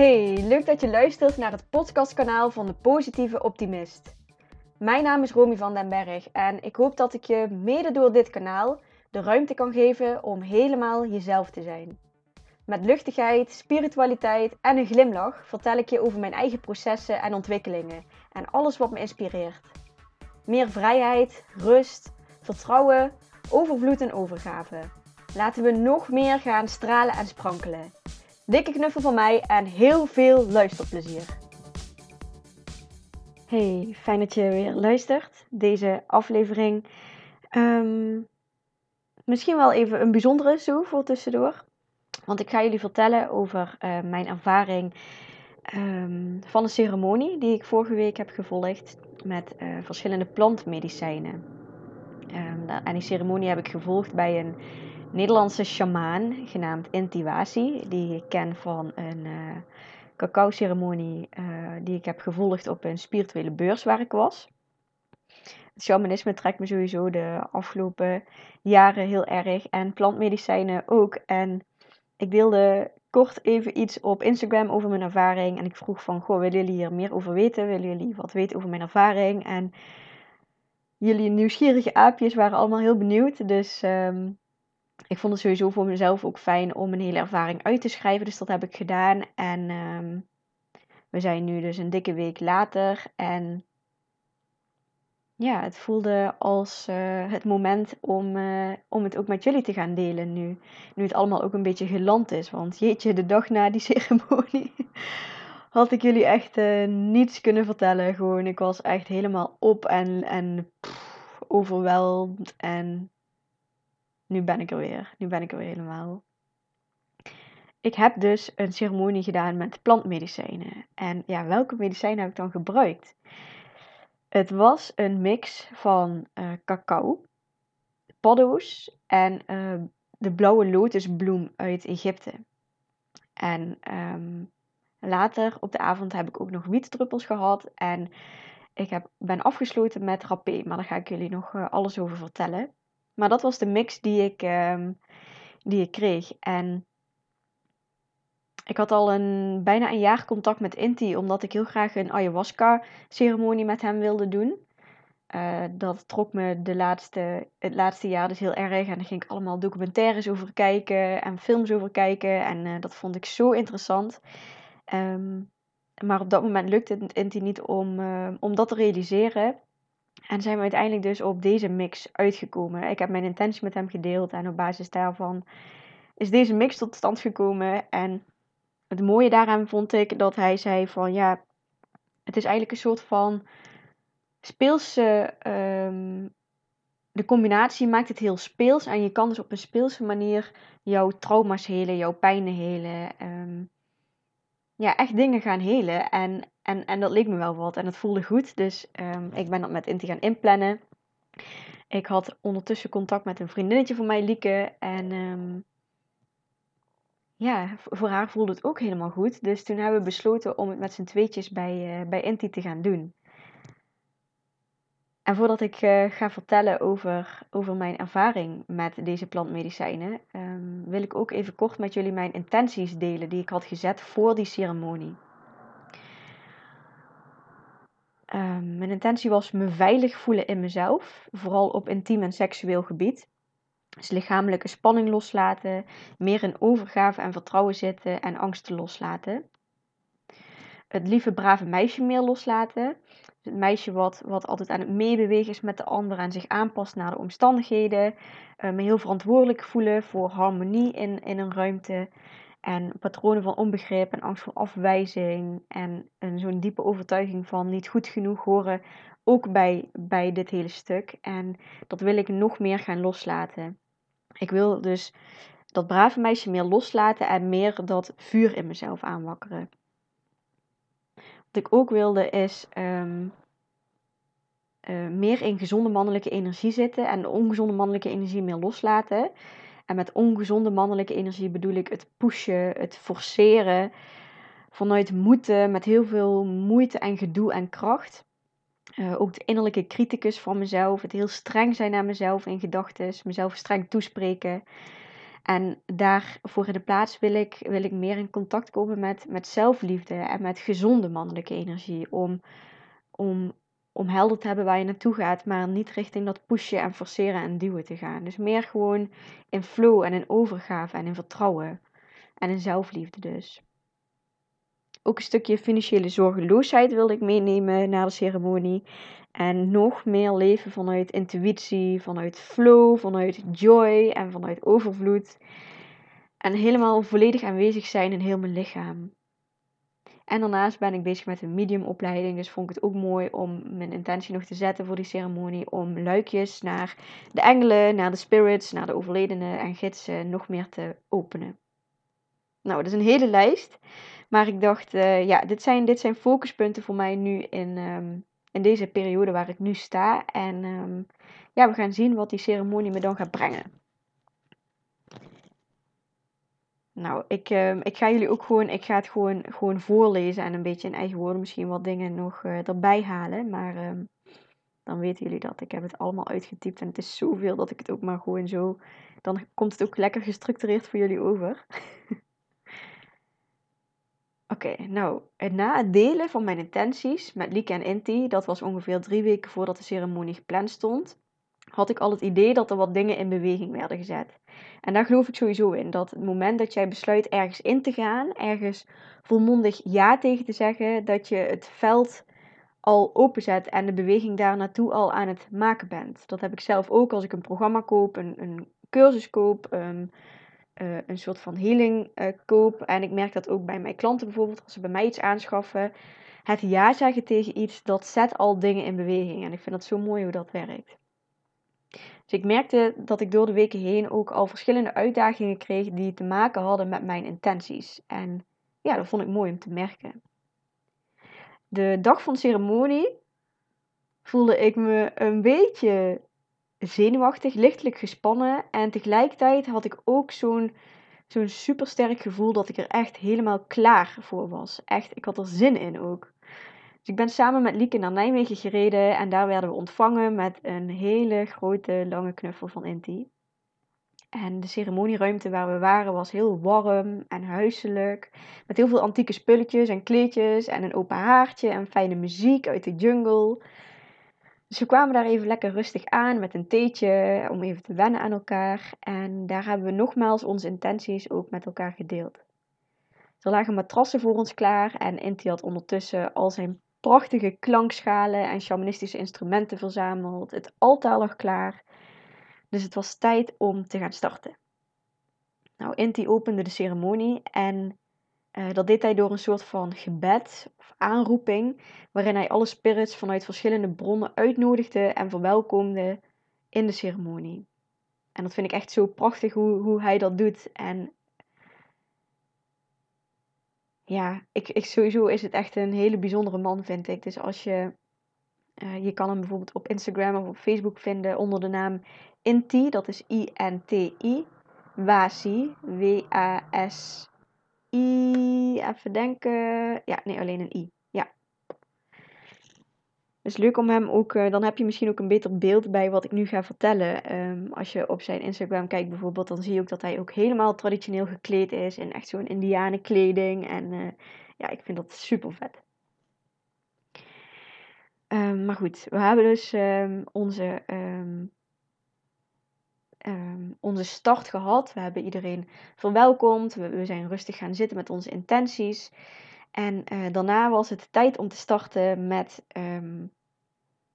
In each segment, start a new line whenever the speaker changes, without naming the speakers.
Hey, leuk dat je luistert naar het podcastkanaal van de Positieve Optimist. Mijn naam is Romy van den Berg en ik hoop dat ik je mede door dit kanaal de ruimte kan geven om helemaal jezelf te zijn. Met luchtigheid, spiritualiteit en een glimlach vertel ik je over mijn eigen processen en ontwikkelingen en alles wat me inspireert. Meer vrijheid, rust, vertrouwen, overvloed en overgave. Laten we nog meer gaan stralen en sprankelen. Dikke knuffel van mij en heel veel luisterplezier. Hey, fijn dat je weer luistert. Deze aflevering. Ehm, misschien wel even een bijzondere zo voor tussendoor. Want ik ga jullie vertellen over uh, mijn ervaring um, van een ceremonie die ik vorige week heb gevolgd met uh, verschillende plantmedicijnen. Um, en die ceremonie heb ik gevolgd bij een Nederlandse shamaan genaamd Intiwasi, die ik ken van een uh, cacao-ceremonie uh, die ik heb gevolgd op een spirituele beurs waar ik was. Het shamanisme trekt me sowieso de afgelopen jaren heel erg en plantmedicijnen ook. En ik deelde kort even iets op Instagram over mijn ervaring en ik vroeg van, goh, willen jullie hier meer over weten? Willen jullie wat weten over mijn ervaring? En jullie nieuwsgierige aapjes waren allemaal heel benieuwd, dus... Um, ik vond het sowieso voor mezelf ook fijn om een hele ervaring uit te schrijven. Dus dat heb ik gedaan. En um, we zijn nu dus een dikke week later. En ja, het voelde als uh, het moment om, uh, om het ook met jullie te gaan delen nu. Nu het allemaal ook een beetje geland is. Want jeetje, de dag na die ceremonie had ik jullie echt uh, niets kunnen vertellen. Gewoon, ik was echt helemaal op en, en overweldigd. En nu ben ik er weer. Nu ben ik er weer helemaal. Ik heb dus een ceremonie gedaan met plantmedicijnen. En ja, welke medicijnen heb ik dan gebruikt? Het was een mix van uh, cacao, paddo's en uh, de blauwe lotusbloem uit Egypte. En um, later op de avond heb ik ook nog wietdruppels gehad. En ik heb, ben afgesloten met rapé, maar daar ga ik jullie nog uh, alles over vertellen. Maar dat was de mix die ik, um, die ik kreeg. En ik had al een, bijna een jaar contact met Inti, omdat ik heel graag een ayahuasca-ceremonie met hem wilde doen. Uh, dat trok me de laatste, het laatste jaar dus heel erg. En daar ging ik allemaal documentaires over kijken en films over kijken. En uh, dat vond ik zo interessant. Um, maar op dat moment lukte het Inti niet om, uh, om dat te realiseren. En zijn we uiteindelijk dus op deze mix uitgekomen. Ik heb mijn intentie met hem gedeeld en op basis daarvan is deze mix tot stand gekomen. En het mooie daaraan vond ik dat hij zei van ja, het is eigenlijk een soort van speelse. Um, de combinatie maakt het heel speels en je kan dus op een speelse manier jouw trauma's helen, jouw pijnen helen. Um, ja, echt dingen gaan helen. En, en, en dat leek me wel wat. En het voelde goed. Dus um, ik ben dat met Inti gaan inplannen. Ik had ondertussen contact met een vriendinnetje van mij, Lieke. En um, ja, voor haar voelde het ook helemaal goed. Dus toen hebben we besloten om het met z'n tweetjes bij, uh, bij Inti te gaan doen. En voordat ik uh, ga vertellen over, over mijn ervaring met deze plantmedicijnen, um, wil ik ook even kort met jullie mijn intenties delen die ik had gezet voor die ceremonie. Um, mijn intentie was me veilig voelen in mezelf, vooral op intiem en seksueel gebied. Dus lichamelijke spanning loslaten, meer in overgave en vertrouwen zitten en angsten loslaten. Het lieve brave meisje meer loslaten het meisje wat, wat altijd aan het meebewegen is met de ander en zich aanpast naar de omstandigheden. Uh, me heel verantwoordelijk voelen voor harmonie in, in een ruimte. En patronen van onbegrip en angst voor afwijzing. En, en zo'n diepe overtuiging van niet goed genoeg horen ook bij, bij dit hele stuk. En dat wil ik nog meer gaan loslaten. Ik wil dus dat brave meisje meer loslaten en meer dat vuur in mezelf aanwakkeren. Wat ik ook wilde is um, uh, meer in gezonde mannelijke energie zitten en de ongezonde mannelijke energie meer loslaten. En met ongezonde mannelijke energie bedoel ik het pushen, het forceren vanuit moeten, met heel veel moeite en gedoe en kracht. Uh, ook de innerlijke criticus van mezelf, het heel streng zijn naar mezelf in gedachten, mezelf streng toespreken. En daarvoor in de plaats wil ik, wil ik meer in contact komen met, met zelfliefde en met gezonde mannelijke energie. Om, om, om helder te hebben waar je naartoe gaat, maar niet richting dat pushen en forceren en duwen te gaan. Dus meer gewoon in flow en in overgave en in vertrouwen. En in zelfliefde dus. Ook een stukje financiële zorgeloosheid wilde ik meenemen naar de ceremonie. En nog meer leven vanuit intuïtie, vanuit flow, vanuit joy en vanuit overvloed. En helemaal volledig aanwezig zijn in heel mijn lichaam. En daarnaast ben ik bezig met een mediumopleiding. Dus vond ik het ook mooi om mijn intentie nog te zetten voor die ceremonie. Om luikjes naar de engelen, naar de spirits, naar de overledenen en gidsen nog meer te openen. Nou, dat is een hele lijst. Maar ik dacht, uh, ja, dit zijn, dit zijn focuspunten voor mij nu in, um, in deze periode waar ik nu sta. En um, ja, we gaan zien wat die ceremonie me dan gaat brengen. Nou, ik, uh, ik ga jullie ook gewoon, ik ga het gewoon, gewoon voorlezen en een beetje in eigen woorden misschien wat dingen nog uh, erbij halen. Maar um, dan weten jullie dat. Ik heb het allemaal uitgetypt en het is zoveel dat ik het ook maar gewoon zo. Dan komt het ook lekker gestructureerd voor jullie over. Oké, nou, na het delen van mijn intenties met Lieke en Inti, dat was ongeveer drie weken voordat de ceremonie gepland stond, had ik al het idee dat er wat dingen in beweging werden gezet. En daar geloof ik sowieso in, dat het moment dat jij besluit ergens in te gaan, ergens volmondig ja tegen te zeggen, dat je het veld al openzet en de beweging daar naartoe al aan het maken bent. Dat heb ik zelf ook als ik een programma koop, een, een cursus koop, um, uh, een soort van healing uh, koop. En ik merk dat ook bij mijn klanten bijvoorbeeld, als ze bij mij iets aanschaffen. Het ja zeggen tegen iets, dat zet al dingen in beweging. En ik vind dat zo mooi hoe dat werkt. Dus ik merkte dat ik door de weken heen ook al verschillende uitdagingen kreeg die te maken hadden met mijn intenties. En ja, dat vond ik mooi om te merken. De dag van de ceremonie voelde ik me een beetje zenuwachtig, lichtelijk gespannen. En tegelijkertijd had ik ook zo'n zo'n supersterk gevoel dat ik er echt helemaal klaar voor was. Echt, ik had er zin in ook. Dus ik ben samen met Lieke naar Nijmegen gereden en daar werden we ontvangen met een hele grote lange knuffel van Inti. En de ceremonieruimte waar we waren was heel warm en huiselijk. Met heel veel antieke spulletjes en kleedjes en een open haartje en fijne muziek uit de jungle. Dus we kwamen daar even lekker rustig aan met een theetje om even te wennen aan elkaar. En daar hebben we nogmaals onze intenties ook met elkaar gedeeld. Er lagen matrassen voor ons klaar en Inti had ondertussen al zijn prachtige klankschalen en shamanistische instrumenten verzameld. Het altaar lag klaar. Dus het was tijd om te gaan starten. Nou, Inti opende de ceremonie en uh, dat deed hij door een soort van gebed of aanroeping, waarin hij alle spirits vanuit verschillende bronnen uitnodigde en verwelkomde in de ceremonie. En dat vind ik echt zo prachtig hoe, hoe hij dat doet. En ja, ik, ik, sowieso is het echt een hele bijzondere man, vind ik. Dus als je, uh, je kan hem bijvoorbeeld op Instagram of op Facebook vinden onder de naam Inti, dat is I-N-T-I, Wasi, W-A-S I, even denken. Ja, nee, alleen een I. Is leuk om hem ook, uh, dan heb je misschien ook een beter beeld bij wat ik nu ga vertellen. Um, als je op zijn Instagram kijkt bijvoorbeeld, dan zie je ook dat hij ook helemaal traditioneel gekleed is. In echt zo'n indianenkleding. En uh, ja, ik vind dat super vet. Um, maar goed, we hebben dus um, onze onze start gehad. We hebben iedereen verwelkomd. We, zijn rustig gaan zitten met onze intenties. En uh, daarna was het tijd om te starten met,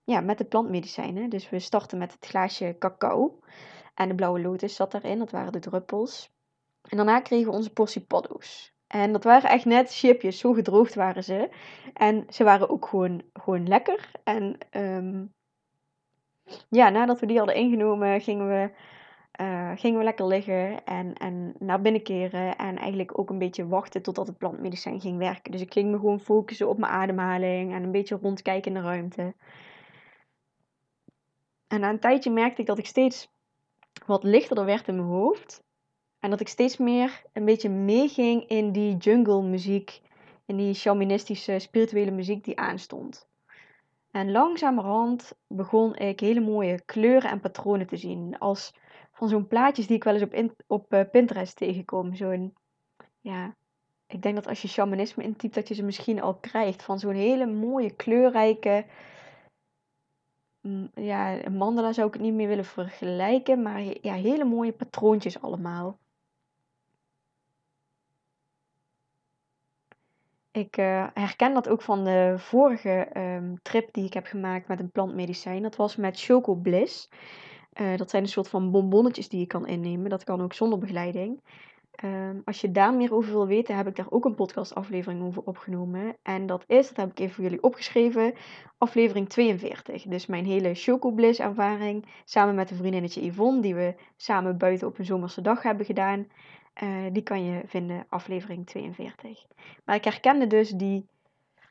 ja, met de plantmedicijnen. Dus we starten met het glaasje cacao. En de blauwe lotus zat daarin, dat waren de druppels. En daarna kregen we onze portie. En dat waren echt net chipjes, zo gedroogd waren ze. En ze waren ook gewoon, gewoon lekker. En um, ja, nadat we die hadden ingenomen, gingen we uh, gingen we lekker liggen en, en naar binnen keren. En eigenlijk ook een beetje wachten totdat het plantmedicijn ging werken. Dus ik ging me gewoon focussen op mijn ademhaling en een beetje rondkijken in de ruimte. En na een tijdje merkte ik dat ik steeds wat lichter werd in mijn hoofd. En dat ik steeds meer een beetje meeging in die jungle muziek. In die shamanistische, spirituele muziek die aanstond. En langzamerhand begon ik hele mooie kleuren en patronen te zien. Als van zo'n plaatjes die ik wel eens op, uh, Pinterest tegenkom. Zo'n, ja, ik denk dat als je shamanisme intypt, dat je ze misschien al krijgt. Van zo'n hele mooie, kleurrijke, ja, mandala zou ik het niet meer willen vergelijken, maar ja, hele mooie patroontjes allemaal. Ik uh, herken dat ook van de vorige um, trip die ik heb gemaakt met een plantmedicijn. Dat was met Choco Bliss. Uh, dat zijn een soort van bonbonnetjes die je kan innemen. Dat kan ook zonder begeleiding. Um, als je daar meer over wil weten, heb ik daar ook een podcastaflevering over opgenomen. En dat is, dat heb ik even voor jullie opgeschreven, aflevering 42. Dus mijn hele Chocobliss ervaring, samen met een vriendinnetje Yvonne, die we samen buiten op een zomerse dag hebben gedaan. Uh, die kan je vinden, aflevering 42. Maar ik herkende dus die,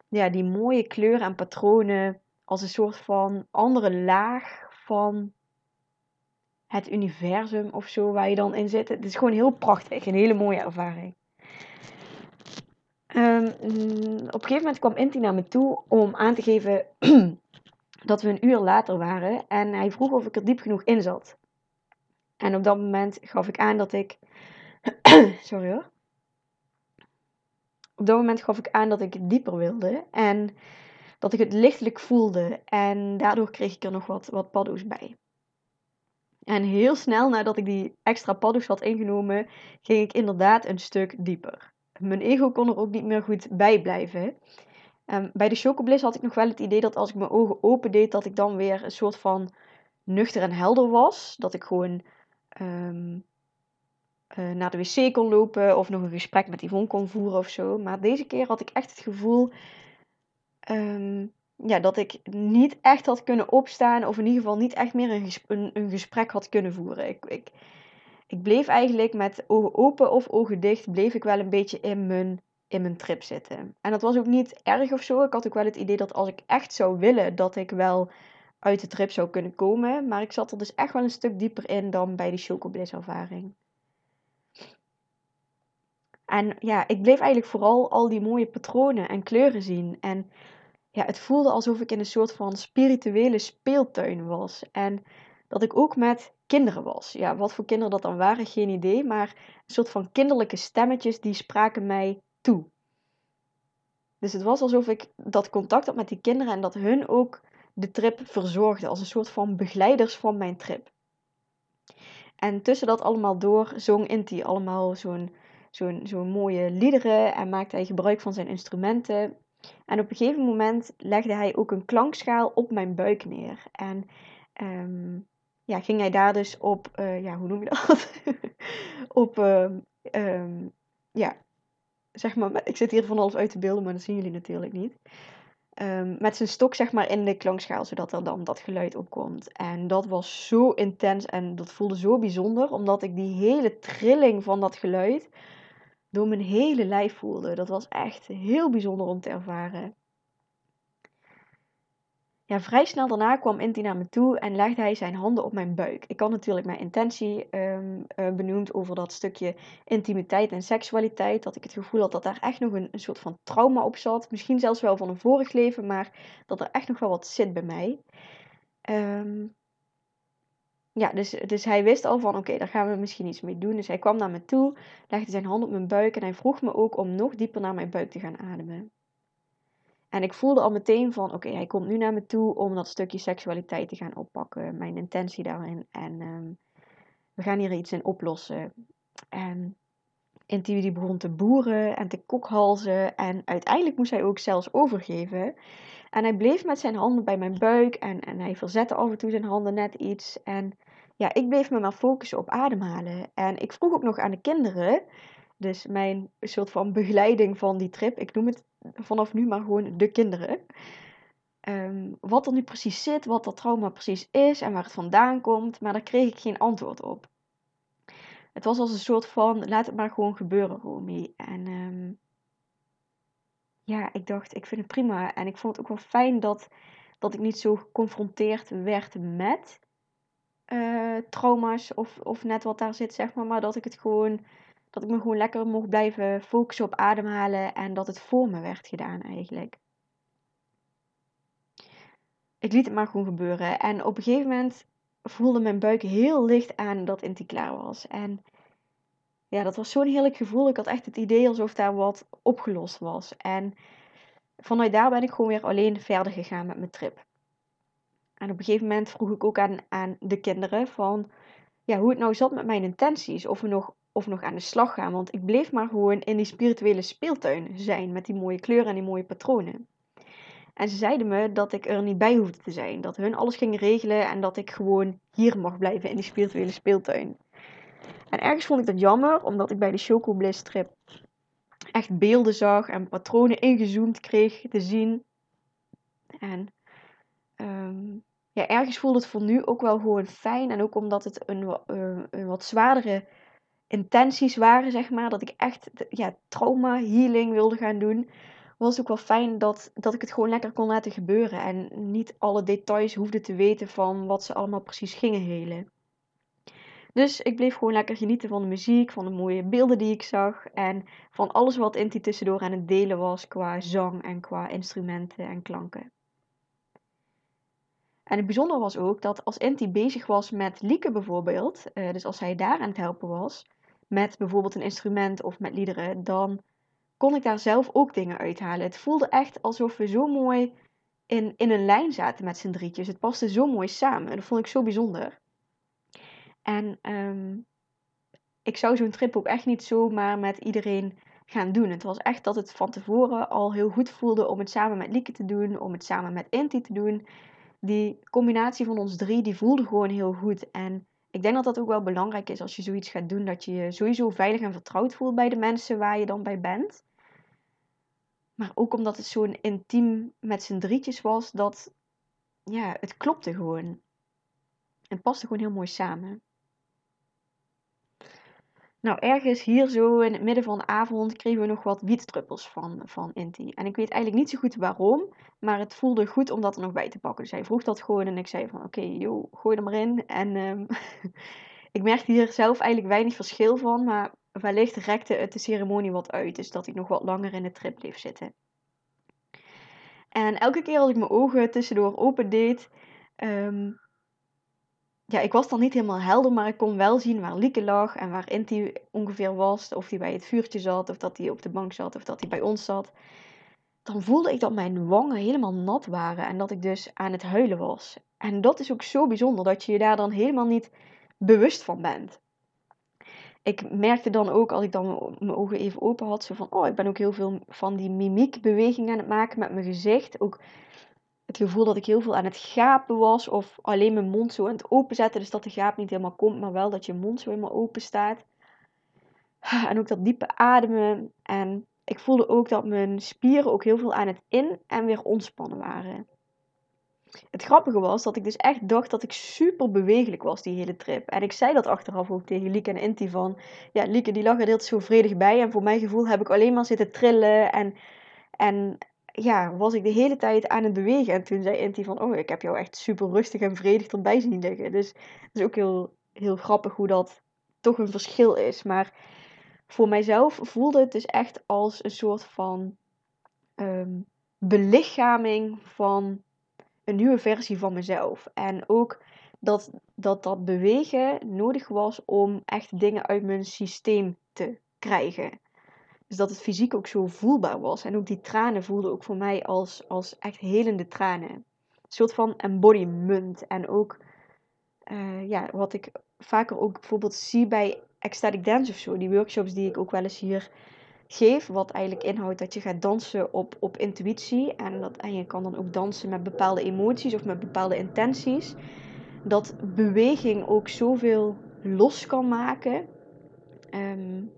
ja, die mooie kleuren en patronen als een soort van andere laag van het universum of zo waar je dan in zit. Het is gewoon heel prachtig, een hele mooie ervaring. Um, op een gegeven moment kwam Inti naar me toe om aan te geven dat we een uur later waren. En hij vroeg of ik er diep genoeg in zat. En op dat moment gaf ik aan dat ik. Sorry hoor. Op dat moment gaf ik aan dat ik dieper wilde. En dat ik het lichtelijk voelde. En daardoor kreeg ik er nog wat, wat paddo's bij. En heel snel nadat ik die extra paddo's had ingenomen, ging ik inderdaad een stuk dieper. Mijn ego kon er ook niet meer goed bij blijven. Um, bij de chocobliss had ik nog wel het idee dat als ik mijn ogen open deed, dat ik dan weer een soort van nuchter en helder was. Dat ik gewoon um, uh, naar de wc kon lopen of nog een gesprek met Yvonne kon voeren of zo. Maar deze keer had ik echt het gevoel um, ja, dat ik niet echt had kunnen opstaan, of in ieder geval niet echt meer een, een, een gesprek had kunnen voeren. Ik, ik, ik bleef eigenlijk met ogen open of ogen dicht, bleef ik wel een beetje in mijn, in mijn trip zitten. En dat was ook niet erg of zo. Ik had ook wel het idee dat als ik echt zou willen, dat ik wel uit de trip zou kunnen komen. Maar ik zat er dus echt wel een stuk dieper in dan bij die Chocobliss ervaring. En ja, ik bleef eigenlijk vooral al die mooie patronen en kleuren zien. En ja, het voelde alsof ik in een soort van spirituele speeltuin was. En dat ik ook met kinderen was. Ja, wat voor kinderen dat dan waren, geen idee. Maar een soort van kinderlijke stemmetjes die spraken mij toe. Dus het was alsof ik dat contact had met die kinderen en dat hun ook de trip verzorgden. Als een soort van begeleiders van mijn trip. En tussen dat allemaal door zong Inti allemaal zo'n zo'n zo'n mooie liederen en maakte hij gebruik van zijn instrumenten. En op een gegeven moment legde hij ook een klankschaal op mijn buik neer. En um, ja, ging hij daar dus op, uh, ja, hoe noem je dat? op, um, ja, zeg maar, ik zit hier van alles uit te beelden, maar dat zien jullie natuurlijk niet. Met zijn stok zeg maar in de klankschaal, zodat er dan dat geluid opkomt. En dat was zo intens en dat voelde zo bijzonder, omdat ik die hele trilling van dat geluid door mijn hele lijf voelde. Dat was echt heel bijzonder om te ervaren. Ja, vrij snel daarna kwam Inti naar me toe en legde hij zijn handen op mijn buik. Ik had natuurlijk mijn intentie um, benoemd over dat stukje intimiteit en seksualiteit. Dat ik het gevoel had dat daar echt nog een, een soort van trauma op zat. Misschien zelfs wel van een vorig leven, maar dat er echt nog wel wat zit bij mij. Um, ja, dus, dus hij wist al van oké, daar gaan we misschien iets mee doen. Dus hij kwam naar me toe, legde zijn hand op mijn buik en hij vroeg me ook om nog dieper naar mijn buik te gaan ademen. En ik voelde al meteen van oké, hij komt nu naar me toe om dat stukje seksualiteit te gaan oppakken, mijn intentie daarin. En um, we gaan hier iets in oplossen. En Inti die begon te boeren en te kokhalzen en uiteindelijk moest hij ook zelfs overgeven. En hij bleef met zijn handen bij mijn buik en, en hij verzette af en toe zijn handen net iets. En ja, ik bleef me maar focussen op ademhalen. En ik vroeg ook nog aan de kinderen, dus mijn soort van begeleiding van die trip, ik noem het vanaf nu maar gewoon de kinderen. Ehm, wat er nu precies zit, wat dat trauma precies is en waar het vandaan komt, maar daar kreeg ik geen antwoord op. Het was als een soort van, laat het maar gewoon gebeuren, Romy. En um, ja, ik dacht, ik vind het prima. En ik vond het ook wel fijn dat, dat ik niet zo geconfronteerd werd met uh, trauma's of, of net wat daar zit, zeg maar. Maar dat ik het gewoon, dat ik me gewoon lekker mocht blijven focussen op ademhalen en dat het voor me werd gedaan eigenlijk. Ik liet het maar gewoon gebeuren. En op een gegeven moment voelde mijn buik heel licht aan dat Inti klaar was. En ja, dat was zo'n heerlijk gevoel. Ik had echt het idee alsof daar wat opgelost was. En vanuit daar ben ik gewoon weer alleen verder gegaan met mijn trip. En op een gegeven moment vroeg ik ook aan, aan de kinderen van ja, hoe het nou zat met mijn intenties. Of we, nog, of we nog aan de slag gaan. Want ik bleef maar gewoon in die spirituele speeltuin zijn. Met die mooie kleuren en die mooie patronen. En ze zeiden me dat ik er niet bij hoefde te zijn. Dat hun alles gingen regelen en dat ik gewoon hier mag blijven in die spirituele speeltuin. En ergens vond ik dat jammer, omdat ik bij de Choco Bliss trip echt beelden zag en patronen ingezoomd kreeg te zien. En um, ja, ergens voelde het voor nu ook wel gewoon fijn. En ook omdat het een, een, een wat zwaardere intenties waren, zeg maar. Dat ik echt ja, trauma healing wilde gaan doen. Was ook wel fijn dat, dat ik het gewoon lekker kon laten gebeuren. En niet alle details hoefde te weten van wat ze allemaal precies gingen helen. Dus ik bleef gewoon lekker genieten van de muziek, van de mooie beelden die ik zag. En van alles wat Inti tussendoor aan het delen was qua zang en qua instrumenten en klanken. En het bijzondere was ook dat als Inti bezig was met Lieke bijvoorbeeld, uh, dus als hij daar aan het helpen was, met bijvoorbeeld een instrument of met liederen, dan kon ik daar zelf ook dingen uithalen. Het voelde echt alsof we zo mooi in, in een lijn zaten met z'n drietjes. Het paste zo mooi samen. Dat vond ik zo bijzonder. En um, ik zou zo'n trip ook echt niet zomaar met iedereen gaan doen. Het was echt dat het van tevoren al heel goed voelde om het samen met Lieke te doen, om het samen met Inti te doen. Die combinatie van ons drie, die voelde gewoon heel goed. En ik denk dat dat ook wel belangrijk is als je zoiets gaat doen, dat je je sowieso veilig en vertrouwd voelt bij de mensen waar je dan bij bent. Maar ook omdat het zo'n intiem met z'n drietjes was, dat ja, het klopte gewoon. En paste gewoon heel mooi samen. Nou, ergens hier zo in het midden van de avond kregen we nog wat wietdruppels van, van Inti. En ik weet eigenlijk niet zo goed waarom, maar het voelde goed om dat er nog bij te pakken. Dus hij vroeg dat gewoon en ik zei van oké, joh, gooi er maar in. En um, ik merkte hier zelf eigenlijk weinig verschil van, maar wellicht rekte het de ceremonie wat uit. Dus dat ik nog wat langer in de trip bleef zitten. En elke keer als ik mijn ogen tussendoor open deed, um, ja, ik was dan niet helemaal helder, maar ik kon wel zien waar Lieke lag en waar Inti ongeveer was. Of hij bij het vuurtje zat, of dat hij op de bank zat, of dat hij bij ons zat. Dan voelde ik dat mijn wangen helemaal nat waren en dat ik dus aan het huilen was. En dat is ook zo bijzonder, dat je je daar dan helemaal niet bewust van bent. Ik merkte dan ook, als ik dan mijn ogen even open had, zo van, oh, ik ben ook heel veel van die mimiekbewegingen aan het maken met mijn gezicht. Ook het gevoel dat ik heel veel aan het gapen was. Of alleen mijn mond zo aan het openzetten. Dus dat de gaap niet helemaal komt, maar wel dat je mond zo helemaal open staat. En ook dat diepe ademen. En ik voelde ook dat mijn spieren ook heel veel aan het in- en weer ontspannen waren. Het grappige was dat ik dus echt dacht dat ik super bewegelijk was die hele trip. En ik zei dat achteraf ook tegen Lieke en Inti van... Ja, Lieke die lag er heel zo vredig bij. En voor mijn gevoel heb ik alleen maar zitten trillen en... En ja, was ik de hele tijd aan het bewegen. En toen zei Inti van, oh, ik heb jou echt super rustig en vredig erbij zien liggen. Dus het is ook heel, heel grappig hoe dat toch een verschil is. Maar voor mijzelf voelde het dus echt als een soort van um, belichaming van een nieuwe versie van mezelf. En ook dat, dat dat bewegen nodig was om echt dingen uit mijn systeem te krijgen. Dus dat het fysiek ook zo voelbaar was. En ook die tranen voelden ook voor mij als, als echt helende tranen. Een soort van embodiment. En ook uh, ja, wat ik vaker ook bijvoorbeeld zie bij ecstatic dance of zo. Die workshops die ik ook wel eens hier geef. Wat eigenlijk inhoudt dat je gaat dansen op, op intuïtie. En, dat, en je kan dan ook dansen met bepaalde emoties of met bepaalde intenties. Dat beweging ook zoveel los kan maken. Um,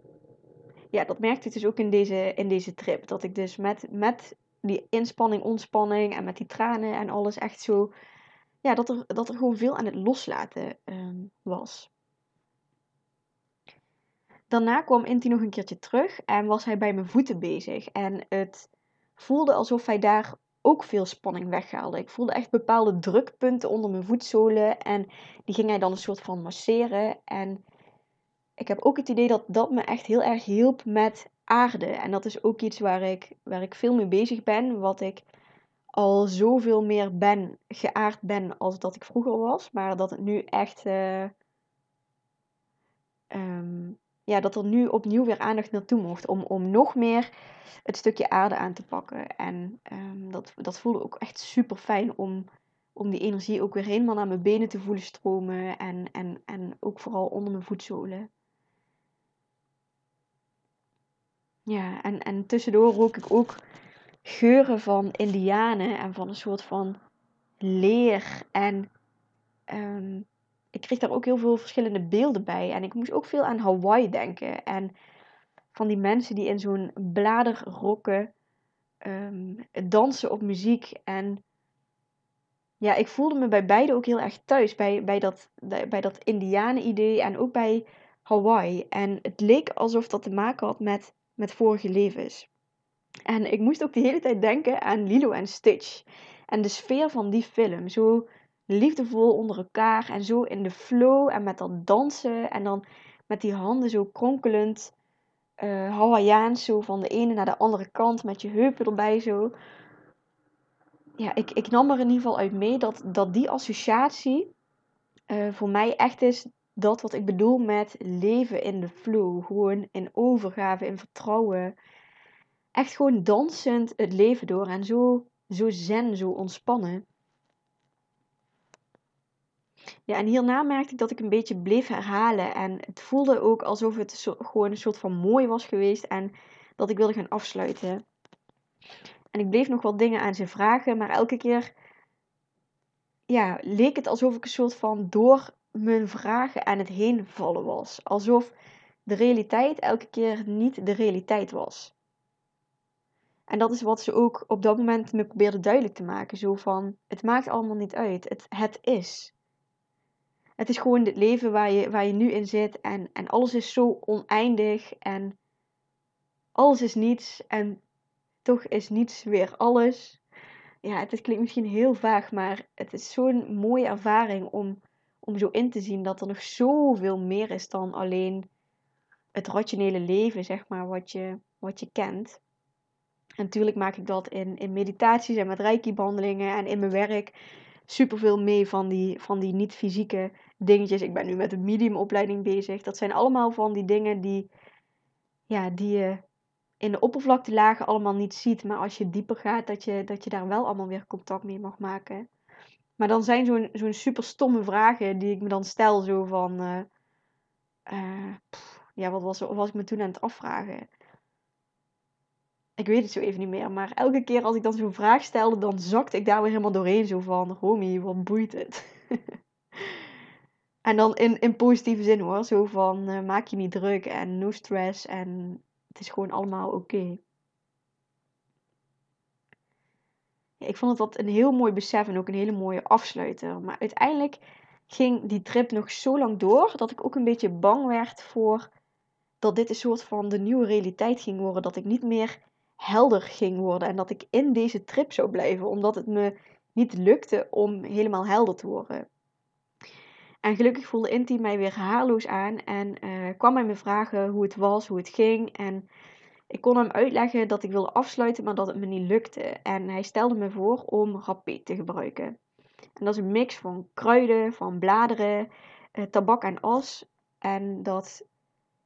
ja, dat merkte ik dus ook in deze, in deze trip. Dat ik dus met, met die inspanning, ontspanning en met die tranen en alles echt zo. Ja, dat er, dat er gewoon veel aan het loslaten ehm, was. Daarna kwam Inti nog een keertje terug en was hij bij mijn voeten bezig. En het voelde alsof hij daar ook veel spanning weghaalde. Ik voelde echt bepaalde drukpunten onder mijn voetzolen. En die ging hij dan een soort van masseren. En ik heb ook het idee dat dat me echt heel erg hielp met aarde. En dat is ook iets waar ik, waar ik veel mee bezig ben. Wat ik al zoveel meer ben, geaard ben als dat ik vroeger was. Maar dat het nu echt. eh, ehm, ja, dat er nu opnieuw weer aandacht naartoe mocht. Om, om nog meer het stukje aarde aan te pakken. En ehm, dat, dat voelde ook echt super fijn om, om die energie ook weer helemaal naar mijn benen te voelen stromen. En, en, en ook vooral onder mijn voetzolen. Ja, en, en tussendoor rook ik ook geuren van indianen en van een soort van leer. En ehm, ik kreeg daar ook heel veel verschillende beelden bij. En ik moest ook veel aan Hawaii denken. En van die mensen die in zo'n bladerrokken ehm, dansen op muziek. En ja, ik voelde me bij beide ook heel erg thuis. Bij, bij dat, bij dat indianen-idee en ook bij Hawaii. En het leek alsof dat te maken had met, met vorige levens. En ik moest ook de hele tijd denken aan Lilo en Stitch. En de sfeer van die film. Zo liefdevol onder elkaar en zo in de flow en met dat dansen. En dan met die handen zo kronkelend. uh Hawaiiaans, zo van de ene naar de andere kant. Met je heupen erbij zo. Ja, ik, ik nam er in ieder geval uit mee dat, dat die associatie uh, voor mij echt is dat wat ik bedoel met leven in de flow. Gewoon in overgave, in vertrouwen echt gewoon dansend het leven door en zo, zo zen, zo ontspannen. Ja, en hierna merkte ik dat ik een beetje bleef herhalen. En het voelde ook alsof het zo, gewoon een soort van mooi was geweest en dat ik wilde gaan afsluiten. En ik bleef nog wat dingen aan ze vragen, maar elke keer ja, leek het alsof ik een soort van door mijn vragen aan het heen vallen was. Alsof de realiteit elke keer niet de realiteit was. En dat is wat ze ook op dat moment me probeerde duidelijk te maken. Zo van, het maakt allemaal niet uit. Het, het is. Het is gewoon het leven waar je, waar je nu in zit. En, en alles is zo oneindig. En alles is niets. En toch is niets weer alles. Ja, het, het klinkt misschien heel vaag. Maar het is zo'n mooie ervaring om, om zo in te zien dat er nog zoveel meer is dan alleen het rationele leven, zeg maar, wat je, wat je kent. En natuurlijk maak ik dat in, in meditaties en met reiki-behandelingen en in mijn werk superveel mee van die, van die niet-fysieke dingetjes. Ik ben nu met een mediumopleiding bezig. Dat zijn allemaal van die dingen die, ja, die je in de oppervlaktelagen allemaal niet ziet. Maar als je dieper gaat, dat je, dat je daar wel allemaal weer contact mee mag maken. Maar dan zijn zo'n zo'n super stomme vragen die ik me dan stel. Zo van, uh, pff, ja, wat was, was ik me toen aan het afvragen? ik weet het zo even niet meer. Maar elke keer als ik dan zo'n vraag stelde, dan zakte ik daar weer helemaal doorheen. Zo van, homie, wat boeit het? en dan in, in positieve zin hoor. Zo van, uh, maak je niet druk en no stress. En het is gewoon allemaal oké. Ik vond het dat een heel mooi besef en ook een hele mooie afsluiter. Maar uiteindelijk ging die trip nog zo lang door dat ik ook een beetje bang werd voor dat dit een soort van de nieuwe realiteit ging worden. Dat ik niet meer helder ging worden en dat ik in deze trip zou blijven, omdat het me niet lukte om helemaal helder te worden. En gelukkig voelde Inti mij weer haarloos aan en uh, kwam hij me vragen hoe het was, hoe het ging. En ik kon hem uitleggen dat ik wilde afsluiten, maar dat het me niet lukte. En hij stelde me voor om rapé te gebruiken. En dat is een mix van kruiden, van bladeren, uh, tabak en as. En dat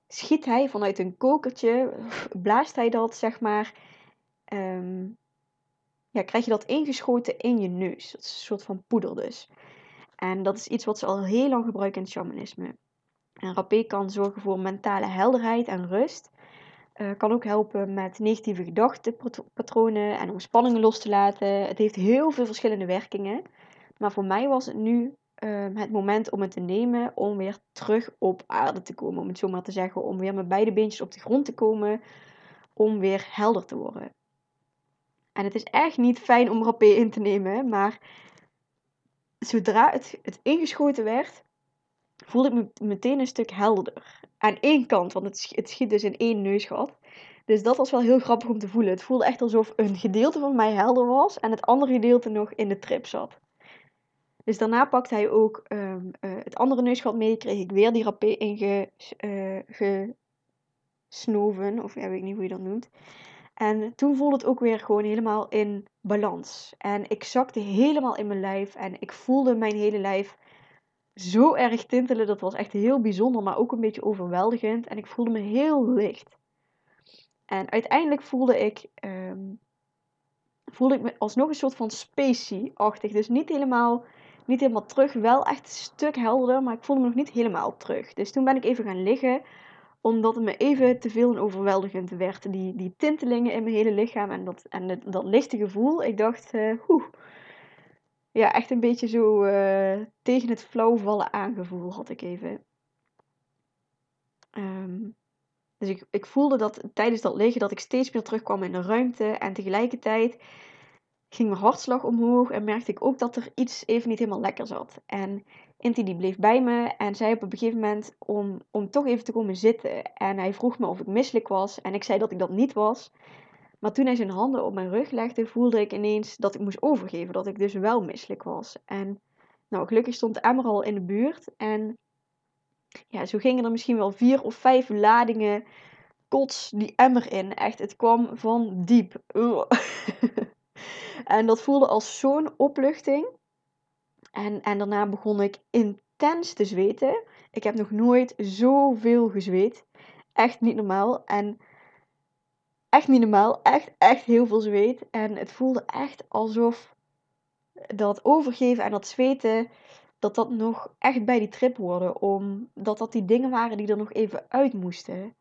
schiet hij vanuit een kokertje, blaast hij dat zeg maar, um, ja, krijg je dat ingeschoten in je neus. Dat is een soort van poeder dus. En dat is iets wat ze al heel lang gebruiken in het shamanisme. En rapé kan zorgen voor mentale helderheid en rust. Uh, kan ook helpen met negatieve gedachtenpatronen en om spanningen los te laten. Het heeft heel veel verschillende werkingen. Maar voor mij was het nu Ehm, het moment om het te nemen om weer terug op aarde te komen. Om het zo maar te zeggen. Om weer met beide beentjes op de grond te komen. Om weer helder te worden. En het is echt niet fijn om rapé in te nemen. Maar zodra het, het ingeschoten werd, voelde ik me meteen een stuk helderder. Aan één kant, want het, het schiet dus in één neusgat. Dus dat was wel heel grappig om te voelen. Het voelde echt alsof een gedeelte van mij helder was en het andere gedeelte nog in de trip zat. Dus daarna pakte hij ook um, uh, het andere neusgat mee. Kreeg ik weer die rapé ingesnoven. Uh, of ja, weet ik niet hoe je dat noemt. En toen voelde het ook weer gewoon helemaal in balans. En ik zakte helemaal in mijn lijf en ik voelde mijn hele lijf zo erg tintelen. Dat was echt heel bijzonder, maar ook een beetje overweldigend. En ik voelde me heel licht. En uiteindelijk voelde ik, um, voelde ik me alsnog een soort van spacey-achtig. Dus niet helemaal, niet helemaal terug. Wel echt een stuk helderder, maar ik voelde me nog niet helemaal terug. Dus toen ben ik even gaan liggen omdat het me even te veel en overweldigend werd. Die, die tintelingen in mijn hele lichaam en dat, en dat lichte gevoel. Ik dacht, uh, Ja, echt een beetje zo uh, tegen het flauwvallen aangevoel had ik even. Um, dus ik, ik voelde dat tijdens dat liggen dat ik steeds meer terugkwam in de ruimte. En tegelijkertijd ging mijn hartslag omhoog en merkte ik ook dat er iets even niet helemaal lekker zat. En Inti die bleef bij me en zei op een gegeven moment om, om toch even te komen zitten. En hij vroeg me of ik misselijk was en ik zei dat ik dat niet was. Maar toen hij zijn handen op mijn rug legde, voelde ik ineens dat ik moest overgeven. Dat ik dus wel misselijk was. En nou, gelukkig stond Emmer al in de buurt. En ja, zo gingen er misschien wel vier of vijf ladingen kots die emmer in. Echt, het kwam van diep. en dat voelde als zo'n opluchting. En, en daarna begon ik intens te zweten. Ik heb nog nooit zoveel gezweet. Echt niet normaal. En echt niet normaal. Echt, echt heel veel zweet. En het voelde echt alsof dat overgeven en dat zweten dat dat nog echt bij die trip hoorde. Omdat dat die dingen waren die er nog even uit moesten.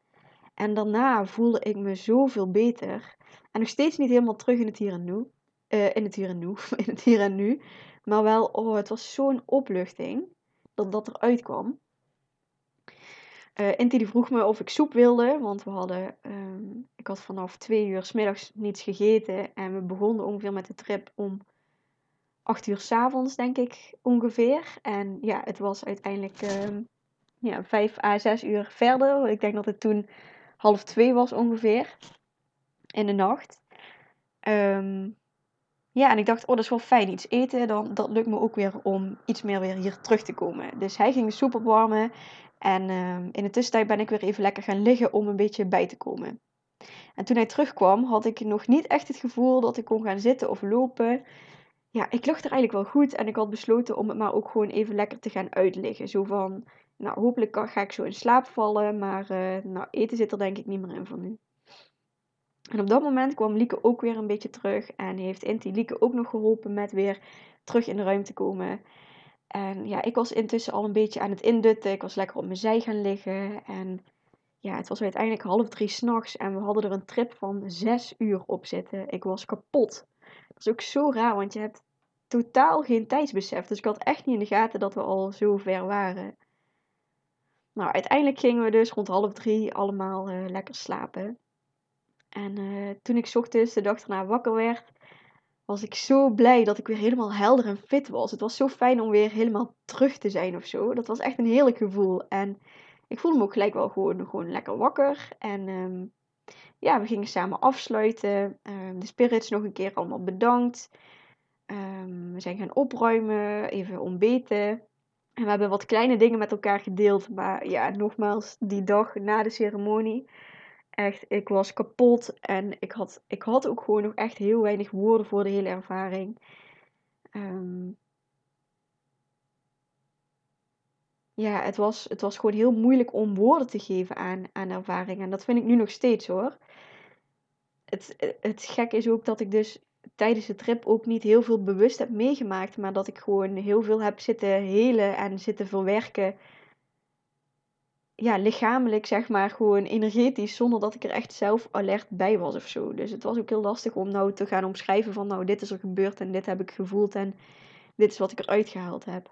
En daarna voelde ik me zoveel beter. En nog steeds niet helemaal terug in het hier en nu. Uh, in het hier en nu. In het hier en nu. Maar wel, oh, het was zo'n opluchting. Dat dat eruit kwam. Uh, Inti vroeg me of ik soep wilde. Want we hadden, um, ik had vanaf twee uur s middags niets gegeten. En we begonnen ongeveer met de trip om 8 uur s avonds, denk ik ongeveer. En ja, het was uiteindelijk uh, ja, 5 à 6 uur verder. Ik denk dat het toen half twee was ongeveer. In de nacht. Um, ja, en ik dacht, oh, dat is wel fijn iets eten. Dan dat lukt me ook weer om iets meer weer hier terug te komen. Dus hij ging de soep opwarmen. En uh, in de tussentijd ben ik weer even lekker gaan liggen om een beetje bij te komen. En toen hij terugkwam, had ik nog niet echt het gevoel dat ik kon gaan zitten of lopen ja, ik lag er eigenlijk wel goed. En ik had besloten om het maar ook gewoon even lekker te gaan uitliggen. Zo van, nou hopelijk ga ik zo in slaap vallen. Maar uh, nou, eten zit er denk ik niet meer in voor nu. En op dat moment kwam Lieke ook weer een beetje terug. En heeft Inti Lieke ook nog geholpen met weer terug in de ruimte komen. En ja, ik was intussen al een beetje aan het indutten. Ik was lekker op mijn zij gaan liggen. En ja, het was uiteindelijk half drie s'nachts. En we hadden er een trip van zes uur op zitten. Ik was kapot. Dat is ook zo raar, want je hebt totaal geen tijdsbesef. Dus ik had echt niet in de gaten dat we al zo ver waren. Nou, uiteindelijk gingen we dus rond half drie allemaal uh, lekker slapen. En uh, toen ik ochtends de dag erna wakker werd, was ik zo blij dat ik weer helemaal helder en fit was. Het was zo fijn om weer helemaal terug te zijn of zo. Dat was echt een heerlijk gevoel. En ik voelde me ook gelijk wel gewoon, gewoon lekker wakker. En um, ja, we gingen samen afsluiten. Um, de spirits nog een keer allemaal bedankt. Um, we zijn gaan opruimen, even ontbeten. En we hebben wat kleine dingen met elkaar gedeeld. Maar ja, nogmaals, die dag na de ceremonie. Echt, ik was kapot. En ik had, ik had ook gewoon nog echt heel weinig woorden voor de hele ervaring. Um, ja, het was, het was gewoon heel moeilijk om woorden te geven aan, aan ervaring. En dat vind ik nu nog steeds hoor. Het, het gek is ook dat ik dus tijdens de trip ook niet heel veel bewust heb meegemaakt. Maar dat ik gewoon heel veel heb zitten helen en zitten verwerken. Ja, lichamelijk zeg maar, gewoon energetisch, zonder dat ik er echt zelf alert bij was of zo. Dus het was ook heel lastig om nou te gaan omschrijven van nou, dit is er gebeurd en dit heb ik gevoeld en dit is wat ik eruit gehaald heb.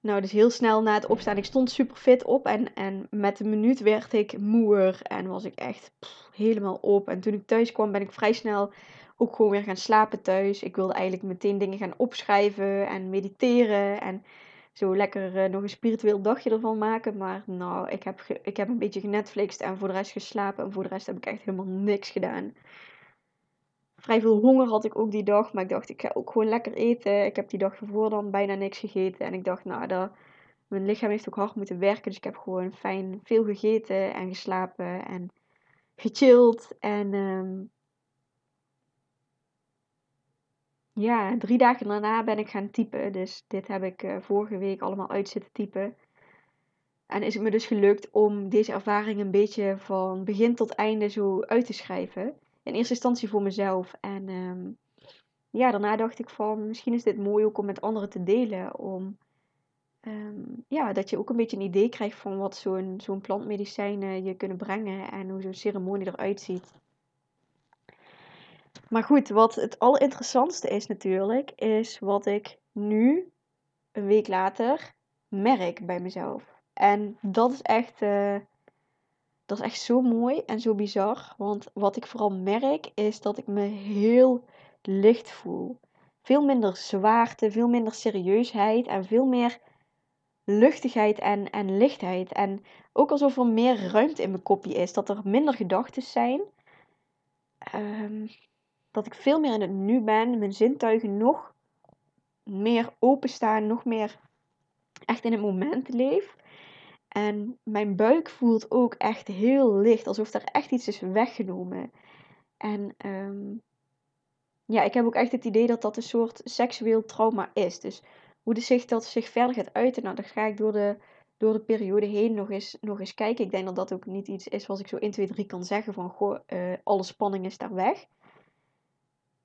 Nou, dus heel snel na het opstaan. Ik stond super fit op en, en met een minuut werd ik moer en was ik echt helemaal op. En toen ik thuis kwam ben ik vrij snel ook gewoon weer gaan slapen thuis. Ik wilde eigenlijk meteen dingen gaan opschrijven en mediteren en zo lekker uh, nog een spiritueel dagje ervan maken. Maar nou, ik heb, ik heb een beetje genetflixt en voor de rest geslapen en voor de rest heb ik echt helemaal niks gedaan vrij veel honger had ik ook die dag. Maar ik dacht, ik ga ook gewoon lekker eten. Ik heb die dag ervoor dan bijna niks gegeten. En ik dacht, nou, dat, mijn lichaam heeft ook hard moeten werken. Dus ik heb gewoon fijn veel gegeten en geslapen en gechilled. En ehm, ja, drie dagen daarna ben ik gaan typen. Dus dit heb ik uh, vorige week allemaal uit zitten typen. En is het me dus gelukt om deze ervaring een beetje van begin tot einde zo uit te schrijven. In eerste instantie voor mezelf. En um, ja, daarna dacht ik van misschien is dit mooi ook om met anderen te delen. Om um, ja, dat je ook een beetje een idee krijgt van wat zo'n zo'n plantmedicijnen je kunnen brengen en hoe zo'n ceremonie eruit ziet. Maar goed, wat het allerinteressantste is natuurlijk, is wat ik nu, een week later, merk bij mezelf. En dat is echt, uh, dat is echt zo mooi en zo bizar. Want wat ik vooral merk, is dat ik me heel licht voel. Veel minder zwaarte, veel minder serieusheid en veel meer luchtigheid en, en lichtheid. En ook alsof er meer ruimte in mijn kopje is. Dat er minder gedachten zijn. Um, dat ik veel meer in het nu ben. Mijn zintuigen nog meer openstaan. Nog meer echt in het moment leef. En mijn buik voelt ook echt heel licht. Alsof er echt iets is weggenomen. En um, ja, ik heb ook echt het idee dat dat een soort seksueel trauma is. Dus hoe de zich dat zich verder gaat uiten, nou, dan ga ik door de, door de periode heen nog eens, nog eens kijken. Ik denk dat dat ook niet iets is wat ik zo 1, 2, 3 kan zeggen van, goh, uh, alle spanning is daar weg.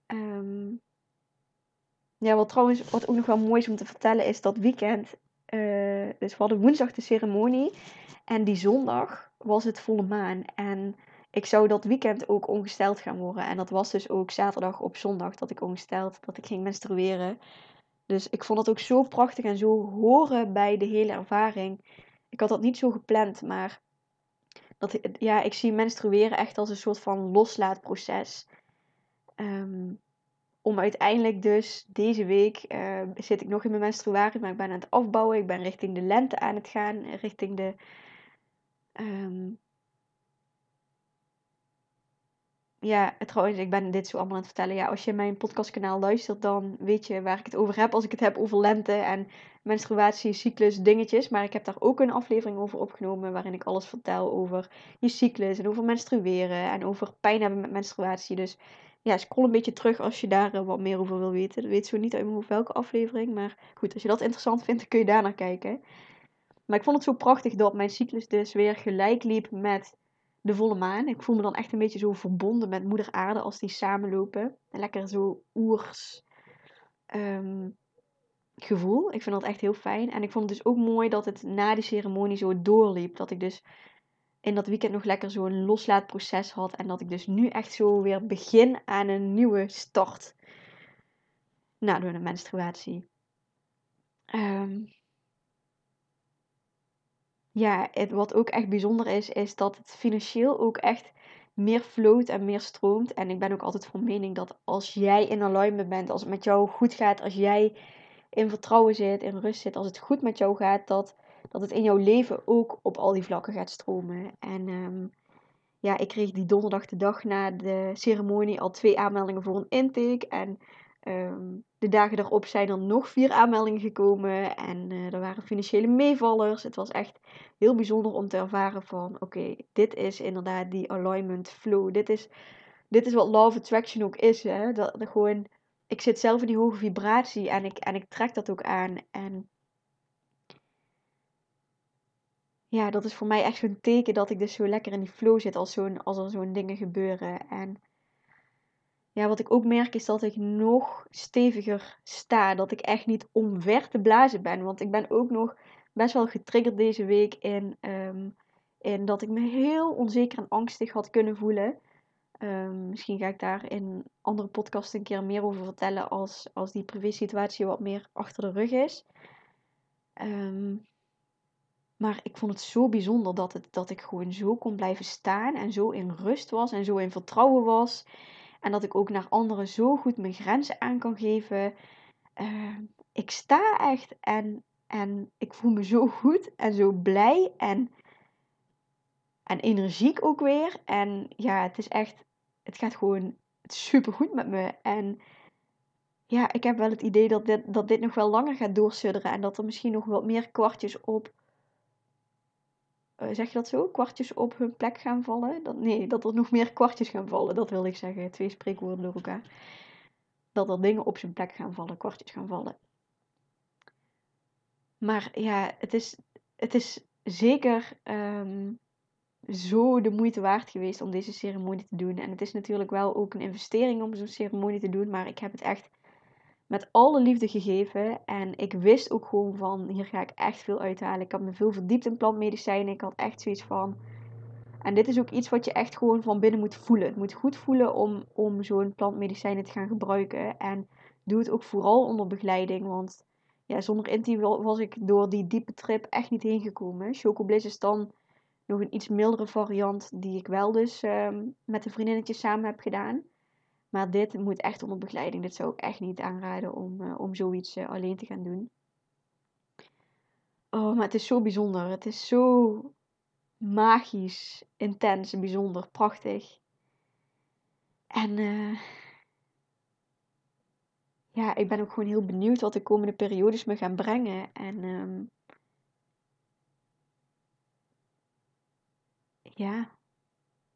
Um, ja, wat trouwens, wat ook nog wel mooi is om te vertellen, is dat weekend, uh, dus we hadden woensdag de ceremonie en die zondag was het volle maan. En ik zou dat weekend ook ongesteld gaan worden. En dat was dus ook zaterdag op zondag dat ik ongesteld, dat ik ging menstrueren. Dus ik vond het ook zo prachtig en zo horen bij de hele ervaring. Ik had dat niet zo gepland, maar dat, ja, ik zie menstrueren echt als een soort van loslaatproces. Um, om uiteindelijk dus deze week uh, zit ik nog in mijn menstruatie, maar ik ben aan het afbouwen. Ik ben richting de lente aan het gaan, richting de um, ja, trouwens, ik ben dit zo allemaal aan het vertellen. Ja, als je mijn podcastkanaal luistert, dan weet je waar ik het over heb. Als ik het heb over lente en menstruatie, cyclus, dingetjes. Maar ik heb daar ook een aflevering over opgenomen waarin ik alles vertel over je cyclus en over menstrueren en over pijn hebben met menstruatie. Dus ja, scroll een beetje terug als je daar eh, wat meer over wil weten. Dat weet zo niet uit welke aflevering. Maar goed, als je dat interessant vindt, dan kun je daar naar kijken. Maar ik vond het zo prachtig dat mijn cyclus dus weer gelijk liep met de volle maan. Ik voel me dan echt een beetje zo verbonden met moeder aarde als die samenlopen. En lekker zo oers ehm, gevoel. Ik vind dat echt heel fijn. En ik vond het dus ook mooi dat het na die ceremonie zo doorliep. Dat ik dus in dat weekend nog lekker zo'n loslaatproces had. En dat ik dus nu echt zo weer begin aan een nieuwe start. Na door de menstruatie. Um, ja, het, wat ook echt bijzonder is, is dat het financieel ook echt meer float en meer stroomt. En ik ben ook altijd van mening dat als jij in alignment bent, als het met jou goed gaat, als jij in vertrouwen zit, in rust zit, als het goed met jou gaat, dat, dat het in jouw leven ook op al die vlakken gaat stromen. En um, ja, ik kreeg die donderdag de dag na de ceremonie al twee aanmeldingen voor een intake. En um, de dagen daarop zijn er nog vier aanmeldingen gekomen en uh, er waren financiële meevallers. Het was echt heel bijzonder om te ervaren van oké, dit is inderdaad die alignment flow. Dit is, dit is wat love attraction ook is. Hè? Dat gewoon, ik zit zelf in die hoge vibratie en ik, en ik trek dat ook aan. En ja, dat is voor mij echt zo'n teken dat ik dus zo lekker in die flow zit als, zo'n, als er zo'n dingen gebeuren. En ja, wat ik ook merk is dat ik nog steviger sta. Dat ik echt niet omver te blazen ben. Want ik ben ook nog best wel getriggerd deze week in, um, in dat ik me heel onzeker en angstig had kunnen voelen. Um, misschien ga ik daar in andere podcasts een keer meer over vertellen als, als die privé situatie wat meer achter de rug is. Um, maar ik vond het zo bijzonder dat, het, dat ik gewoon zo kon blijven staan en zo in rust was en zo in vertrouwen was. En dat ik ook naar anderen zo goed mijn grenzen aan kan geven. Uh, ik sta echt en, en ik voel me zo goed en zo blij en, en energiek ook weer. En ja, het is echt, het gaat gewoon super goed met me. En ja, ik heb wel het idee dat dit, dat dit nog wel langer gaat doorsudderen. En dat er misschien nog wat meer kwartjes op. zeg je dat zo? Kwartjes op hun plek gaan vallen? Dat, nee, dat er nog meer kwartjes gaan vallen. Dat wil ik zeggen. Twee spreekwoorden door elkaar. Dat er dingen op zijn plek gaan vallen, kwartjes gaan vallen. Maar ja, het is, het is zeker ehm, zo de moeite waard geweest om deze ceremonie te doen. En het is natuurlijk wel ook een investering om zo'n ceremonie te doen. Maar ik heb het echt met alle liefde gegeven. En ik wist ook gewoon van, hier ga ik echt veel uithalen. Ik had me veel verdiept in plantmedicijnen. Ik had echt zoiets van... En dit is ook iets wat je echt gewoon van binnen moet voelen. Het moet goed voelen om, om zo'n plantmedicijnen te gaan gebruiken. En doe het ook vooral onder begeleiding. Want ja, zonder Inti was ik door die diepe trip echt niet heen gekomen. Chocobliss is dan nog een iets mildere variant die ik wel dus ehm, met de vriendinnetjes samen heb gedaan. Maar dit moet echt onder begeleiding. Dit zou ik echt niet aanraden om, uh, om zoiets uh, alleen te gaan doen. Oh, maar het is zo bijzonder. Het is zo magisch, intens, bijzonder, prachtig. En uh, ja, ik ben ook gewoon heel benieuwd wat de komende periodes me gaan brengen. En um, ja,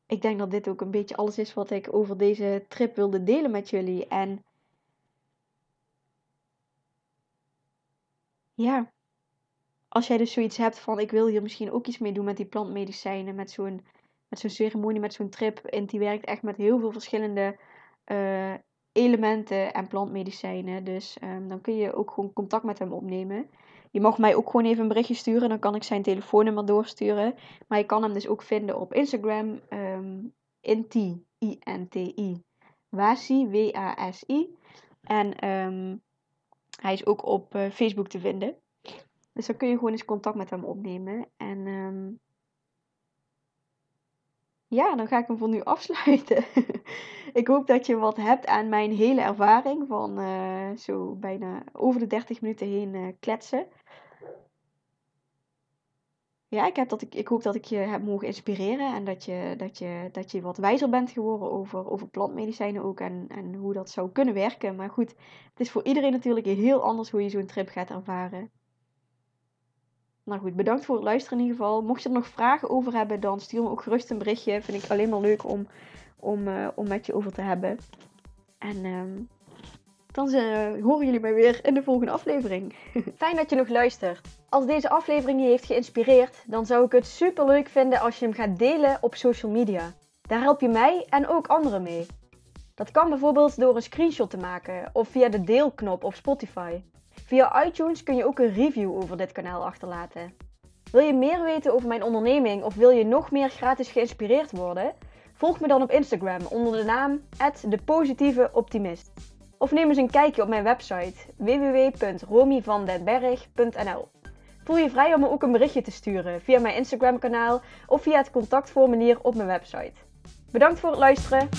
ik denk dat dit ook een beetje alles is wat ik over deze trip wilde delen met jullie. En ja, als jij dus zoiets hebt van ik wil hier misschien ook iets mee doen met die plantmedicijnen, met zo'n met zo'n ceremonie, met zo'n trip. En die werkt echt met heel veel verschillende uh, elementen en plantmedicijnen. Dus um, dan kun je ook gewoon contact met hem opnemen. Je mag mij ook gewoon even een berichtje sturen. Dan kan ik zijn telefoonnummer doorsturen. Maar je kan hem dus ook vinden op Instagram. Um, Inti, I-N-T-I. Wasi, W-A-S-I. En um, hij is ook op uh, Facebook te vinden. Dus dan kun je gewoon eens contact met hem opnemen. En um, ja, dan ga ik hem voor nu afsluiten. ik hoop dat je wat hebt aan mijn hele ervaring van uh, zo bijna over de 30 minuten heen uh, kletsen. Ja, ik, heb dat, ik, ik hoop dat ik je heb mogen inspireren en dat je, dat je, dat je wat wijzer bent geworden over, over plantmedicijnen ook en, en hoe dat zou kunnen werken. Maar goed, het is voor iedereen natuurlijk heel anders hoe je zo'n trip gaat ervaren. Nou goed, bedankt voor het luisteren in ieder geval. Mocht je er nog vragen over hebben, dan stuur me ook gerust een berichtje. Vind ik alleen maar leuk om, om, uh, om met je over te hebben. En um, dan uh, horen jullie mij weer in de volgende aflevering. Fijn dat je nog luistert. Als deze aflevering je heeft geïnspireerd, dan zou ik het super leuk vinden als je hem gaat delen op social media. Daar help je mij en ook anderen mee. Dat kan bijvoorbeeld door een screenshot te maken of via de deelknop op Spotify. Via iTunes kun je ook een review over dit kanaal achterlaten. Wil je meer weten over mijn onderneming of wil je nog meer gratis geïnspireerd worden? Volg me dan op Instagram onder de naam @depositieveoptimist. Of neem eens een kijkje op mijn website www.romyvandenberg.nl. Voel je vrij om me ook een berichtje te sturen via mijn Instagram kanaal of via het contactformulier op mijn website. Bedankt voor het luisteren.